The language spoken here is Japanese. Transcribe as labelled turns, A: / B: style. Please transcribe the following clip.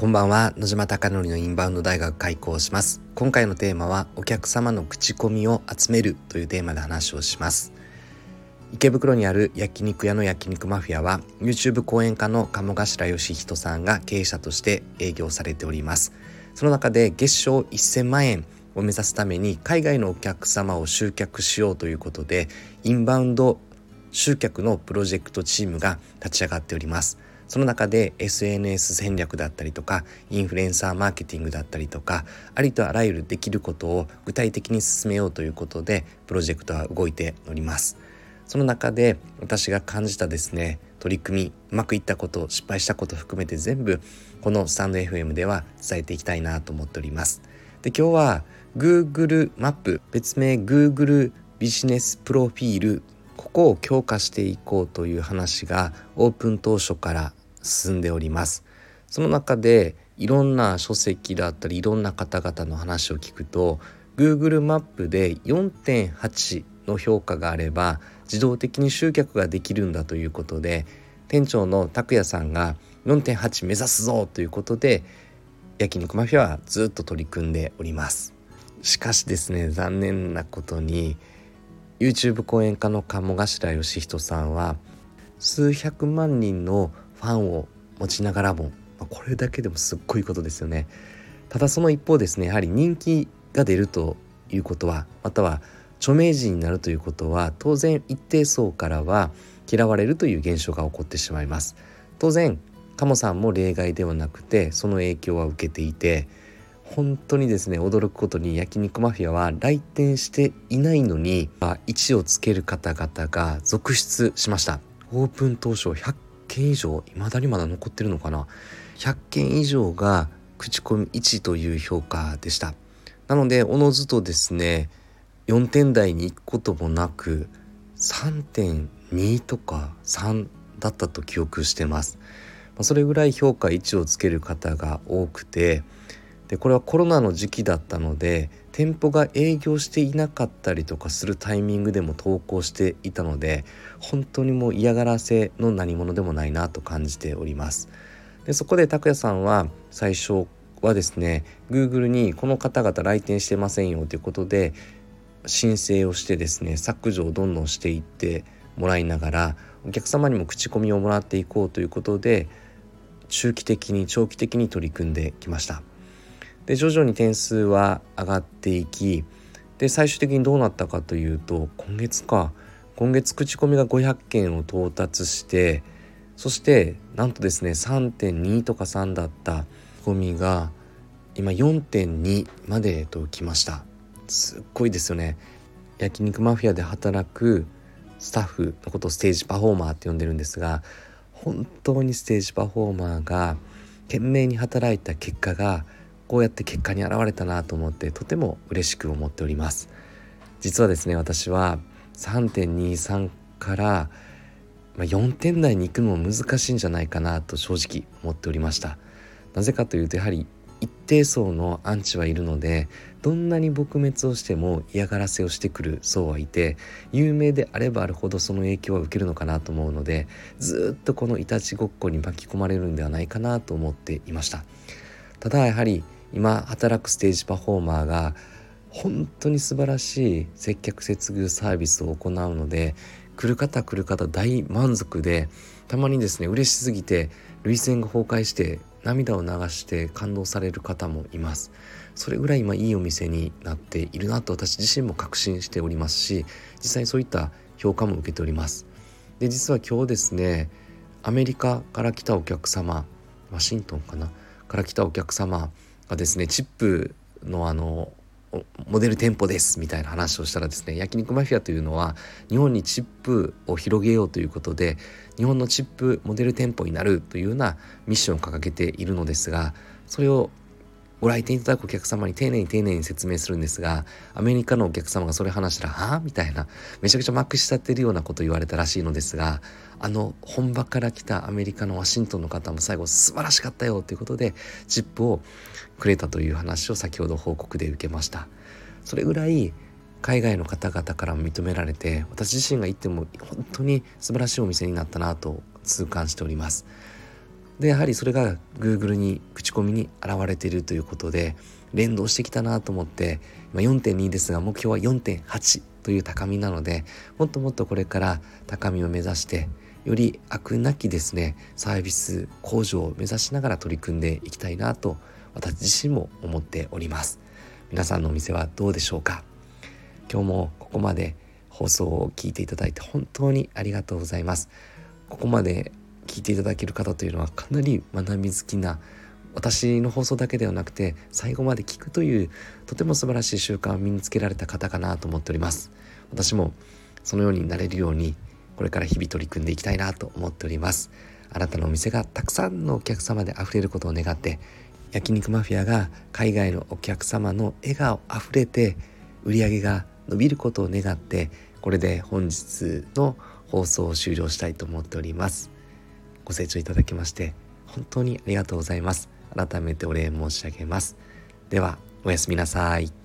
A: こんばんは。野島貴則のインバウンド大学開校します。今回のテーマはお客様の口コミを集めるというテーマで話をします。池袋にある焼肉屋の焼肉マフィアは YouTube 講演家の鴨頭義人さんが経営者として営業されております。その中で月賞1000万円を目指すために海外のお客様を集客しようということでインバウンド集客のプロジェクトチームが立ち上がっております。その中で SNS 戦略だったりとかインフルエンサーマーケティングだったりとかありとあらゆるできることを具体的に進めようということでプロジェクトは動いております。その中で私が感じたですね取り組みうまくいったこと失敗したこと含めて全部このスタンド FM では伝えていきたいなと思っております。で今日は Google マップ別名 Google ビジネスプロフィールここを強化していこうという話がオープン当初から進んでおります。その中でいろんな書籍だったりいろんな方々の話を聞くと Google マップで4.8の評価があれば自動的に集客ができるんだということで店長の拓也さんが4.8目指すぞということで焼肉マフィアはずっと取り組んでおります。しかしですね残念なことに YouTube 講演家の鴨頭義人さんは数百万人のファンを持ちながらもまこれだけでもすっごいことですよね。ただその一方ですねやはり人気が出るということはまたは著名人になるということは当然一定層からは嫌われるという現象が起こってしまいます。当然鴨さんも例外ではなくてその影響は受けていて本当にですね驚くことに焼肉マフィアは来店していないのに位置をつける方々が続出しました。オープン当初100件以上未だにまだ残ってるのかな？100件以上が口コミ1という評価でした。なのでおのずとですね4点台に行くこともなく3.2とか3だったと記憶してます。それぐらい評価1をつける方が多くてでこれはコロナの時期だったので店舗が営業していなかったりとかするタイミングでも投稿していたので本当にもう嫌がらせの何者でもないなと感じております。でそこで拓也さんは最初はですね Google にこの方々来店してませんよということで申請をしてですね削除をどんどんしていってもらいながらお客様にも口コミをもらっていこうということで中期的に長期的に取り組んできました。で徐々に点数は上がっていきで最終的にどうなったかというと今月か。今月口コミが500件を到達してそしてなんとですね3.2とか3だったコミが今4.2までときました。すっごいですよね。焼肉マフィアで働くスタッフのことをステージパフォーマーって呼んでるんですが本当にステージパフォーマーが懸命に働いた結果がこうやって結果に現れたなと思ってとても嬉しく思っております。実はですね私は3.23から4点台に行くのも難しいんじゃないかなと正直思っておりました。なぜかというとやはり一定層のアンチはいるのでどんなに撲滅をしても嫌がらせをしてくる層はいて有名であればあるほどその影響は受けるのかなと思うのでずっとこのいたちごっこに巻き込まれるんではないかなと思っていました。ただやはり今働くステージパフォーマーが本当に素晴らしい接客接遇サービスを行うので来る方来る方大満足でたまにですね嬉しすぎて涙腺が崩壊して涙を流して感動される方もいます。それぐらい今いいお店になっているなと私自身も確信しておりますし実際そういった評価も受けております。で実は今日ですねアメリカから来たお客様ワシントンかな？から来たお客様がですねチップのあのモデル店舗ですみたいな話をしたらですね焼肉マフィアというのは日本にチップを広げようということで日本のチップモデル店舗になるというようなミッションを掲げているのですがそれをご来店いただくお客様に丁寧に丁寧に説明するんですがアメリカのお客様がそれ話したら「はあ?」みたいなめちゃくちゃまくし立ってるようなこと言われたらしいのですがあの本場から来たアメリカのワシントンの方も最後素晴らしかったよということでチップをくれたという話を先ほど報告で受けましたそれぐらい海外の方々からも認められて私自身が行っても本当に素晴らしいお店になったなと痛感しておりますでやはりそれが Google に口コミに現れているということで連動してきたなと思って4.2ですが目標は4.8という高みなのでもっともっとこれから高みを目指してより悪なきですねサービス向上を目指しながら取り組んでいきたいなと私自身も思っております。皆さんのお店はどうでしょうか？今日もここまで放送を聞いていただいて本当にありがとうございます。ここまで聞いていただける方というのはかなり学び好きな私の放送だけではなくて最後まで聞くというとても素晴らしい習慣を身につけられた方かなと思っております。私もそのようになれるようにこれから日々取り組んでいきたいなと思っております。あなたのお店がたくさんのお客様で溢れることを願って焼肉マフィアが海外のお客様の笑顔あふれて売り上げが伸びることを願ってこれで本日の放送を終了したいと思っております。ご清聴いただきまして本当にありがとうございます。改めてお礼申し上げます。ではおやすみなさい。